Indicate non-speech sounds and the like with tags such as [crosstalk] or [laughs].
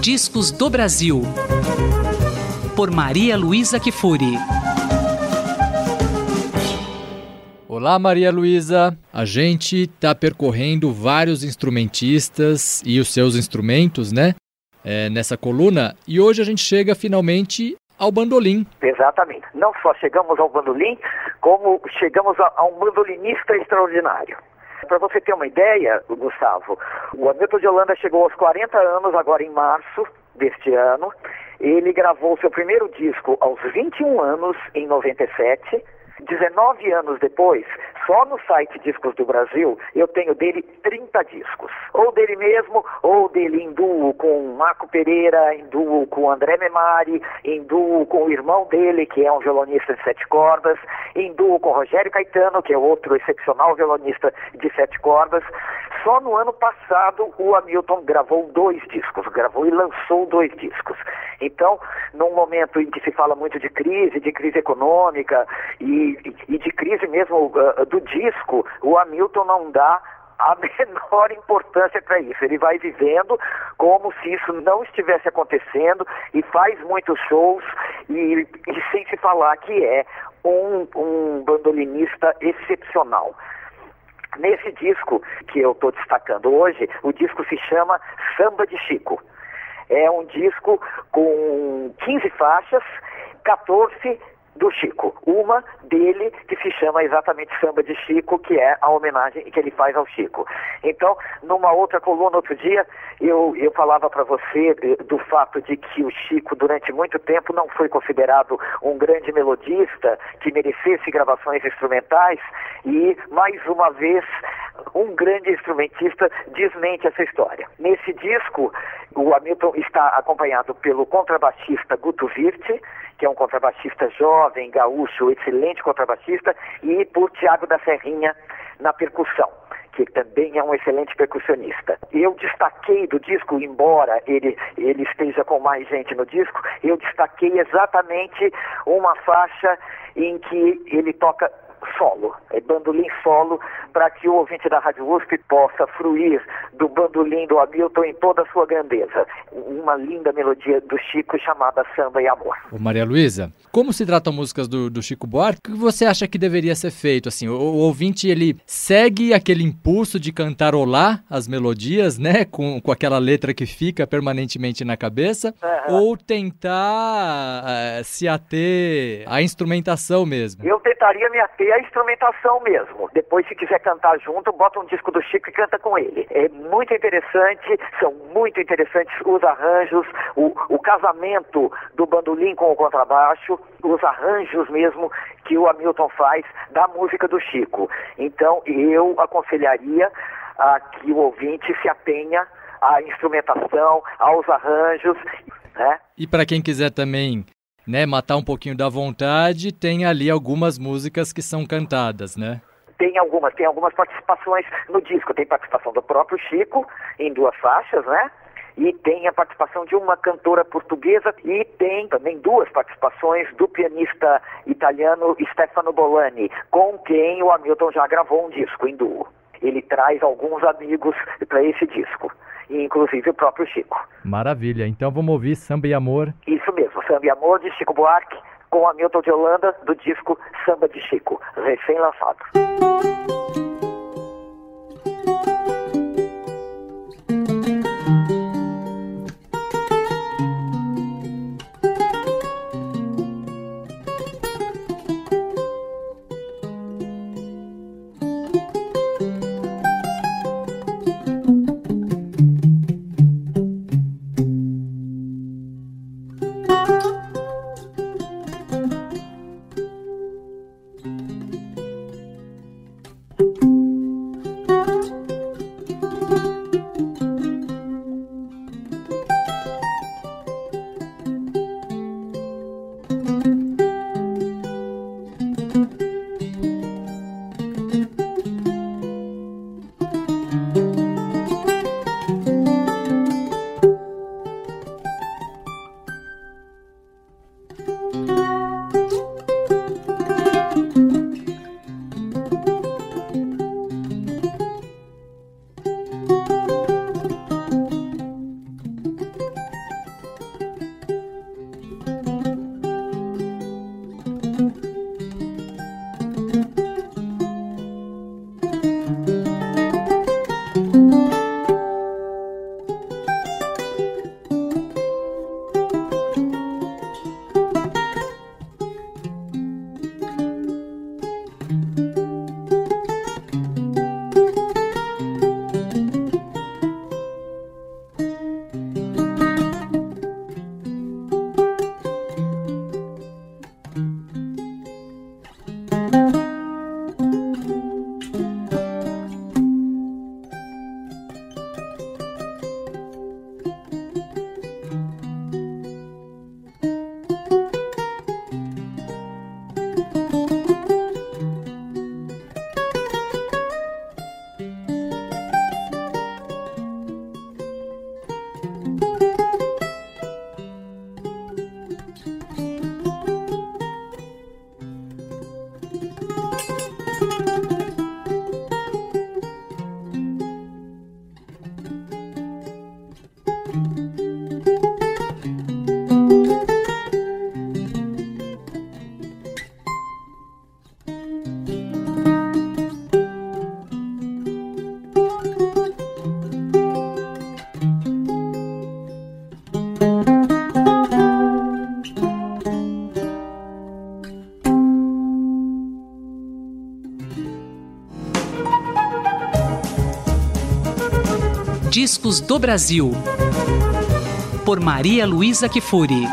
Discos do Brasil. Por Maria Luísa Kifuri. Olá, Maria Luísa. A gente está percorrendo vários instrumentistas e os seus instrumentos, né? É, nessa coluna. E hoje a gente chega finalmente ao bandolim. Exatamente. Não só chegamos ao bandolim, como chegamos a, a um bandolinista extraordinário. Para você ter uma ideia, Gustavo, o Hamilton de Holanda chegou aos 40 anos, agora em março deste ano. Ele gravou seu primeiro disco aos 21 anos, em 97. 19 anos depois, só no site Discos do Brasil, eu tenho dele 30 discos. Ou dele mesmo, ou dele em duo com Marco Pereira, em duo com André Memari, em duo com o irmão dele, que é um violonista de sete cordas, em duo com Rogério Caetano, que é outro excepcional violonista de sete cordas. Só no ano passado o Hamilton gravou dois discos, gravou e lançou dois discos. Então, num momento em que se fala muito de crise, de crise econômica e, e de crise mesmo uh, do disco, o Hamilton não dá a [laughs] menor importância para isso. Ele vai vivendo como se isso não estivesse acontecendo e faz muitos shows e, e sem se falar que é um, um bandolinista excepcional. Nesse disco que eu estou destacando hoje, o disco se chama Samba de Chico. É um disco com 15 faixas, 14 do Chico. Uma dele que se chama exatamente Samba de Chico, que é a homenagem que ele faz ao Chico. Então, numa outra coluna outro dia, eu, eu falava para você do fato de que o Chico, durante muito tempo, não foi considerado um grande melodista que merecesse gravações instrumentais e, mais uma vez, um grande instrumentista desmente essa história. Nesse disco, o Hamilton está acompanhado pelo contrabaixista Guto Virte, que é um contrabaixista jovem, gaúcho, excelente contrabaixista, e por Tiago da Serrinha na percussão que também é um excelente percussionista. Eu destaquei do disco, embora ele, ele esteja com mais gente no disco, eu destaquei exatamente uma faixa em que ele toca solo, é bandolim solo, para que o ouvinte da Rádio USP possa fruir do bandolim do Hamilton em toda a sua grandeza. Uma linda melodia do Chico chamada Samba e Amor. Ô Maria Luísa, como se tratam músicas do, do Chico Buarque, o que você acha que deveria ser feito? Assim, o, o ouvinte, ele segue aquele impulso de cantarolar as melodias, né, com, com aquela letra que fica permanentemente na cabeça, uhum. ou tentar uh, se ater à instrumentação mesmo? Eu tentaria me ater à instrumentação mesmo. Depois, se quiser cantar junto, bota um disco do Chico e canta com ele. É muito interessante, são muito interessantes os arranjos, o, o casamento do bandolim com o contrabaixo, os arranjos mesmo que o Hamilton faz da música do Chico. Então, eu aconselharia a que o ouvinte se atenha à instrumentação, aos arranjos, né? E para quem quiser também né, matar um pouquinho da vontade, tem ali algumas músicas que são cantadas, né? Tem algumas, tem algumas participações no disco. Tem participação do próprio Chico em duas faixas, né? E tem a participação de uma cantora portuguesa e tem também duas participações do pianista italiano Stefano Bolani, com quem o Hamilton já gravou um disco em duo. Ele traz alguns amigos para esse disco inclusive o próprio Chico. Maravilha, então vamos ouvir Samba e Amor. Isso mesmo, Samba e Amor de Chico Buarque com Hamilton de Holanda do disco Samba de Chico, recém-lançado. Discos do Brasil. Por Maria Luísa Kifuri.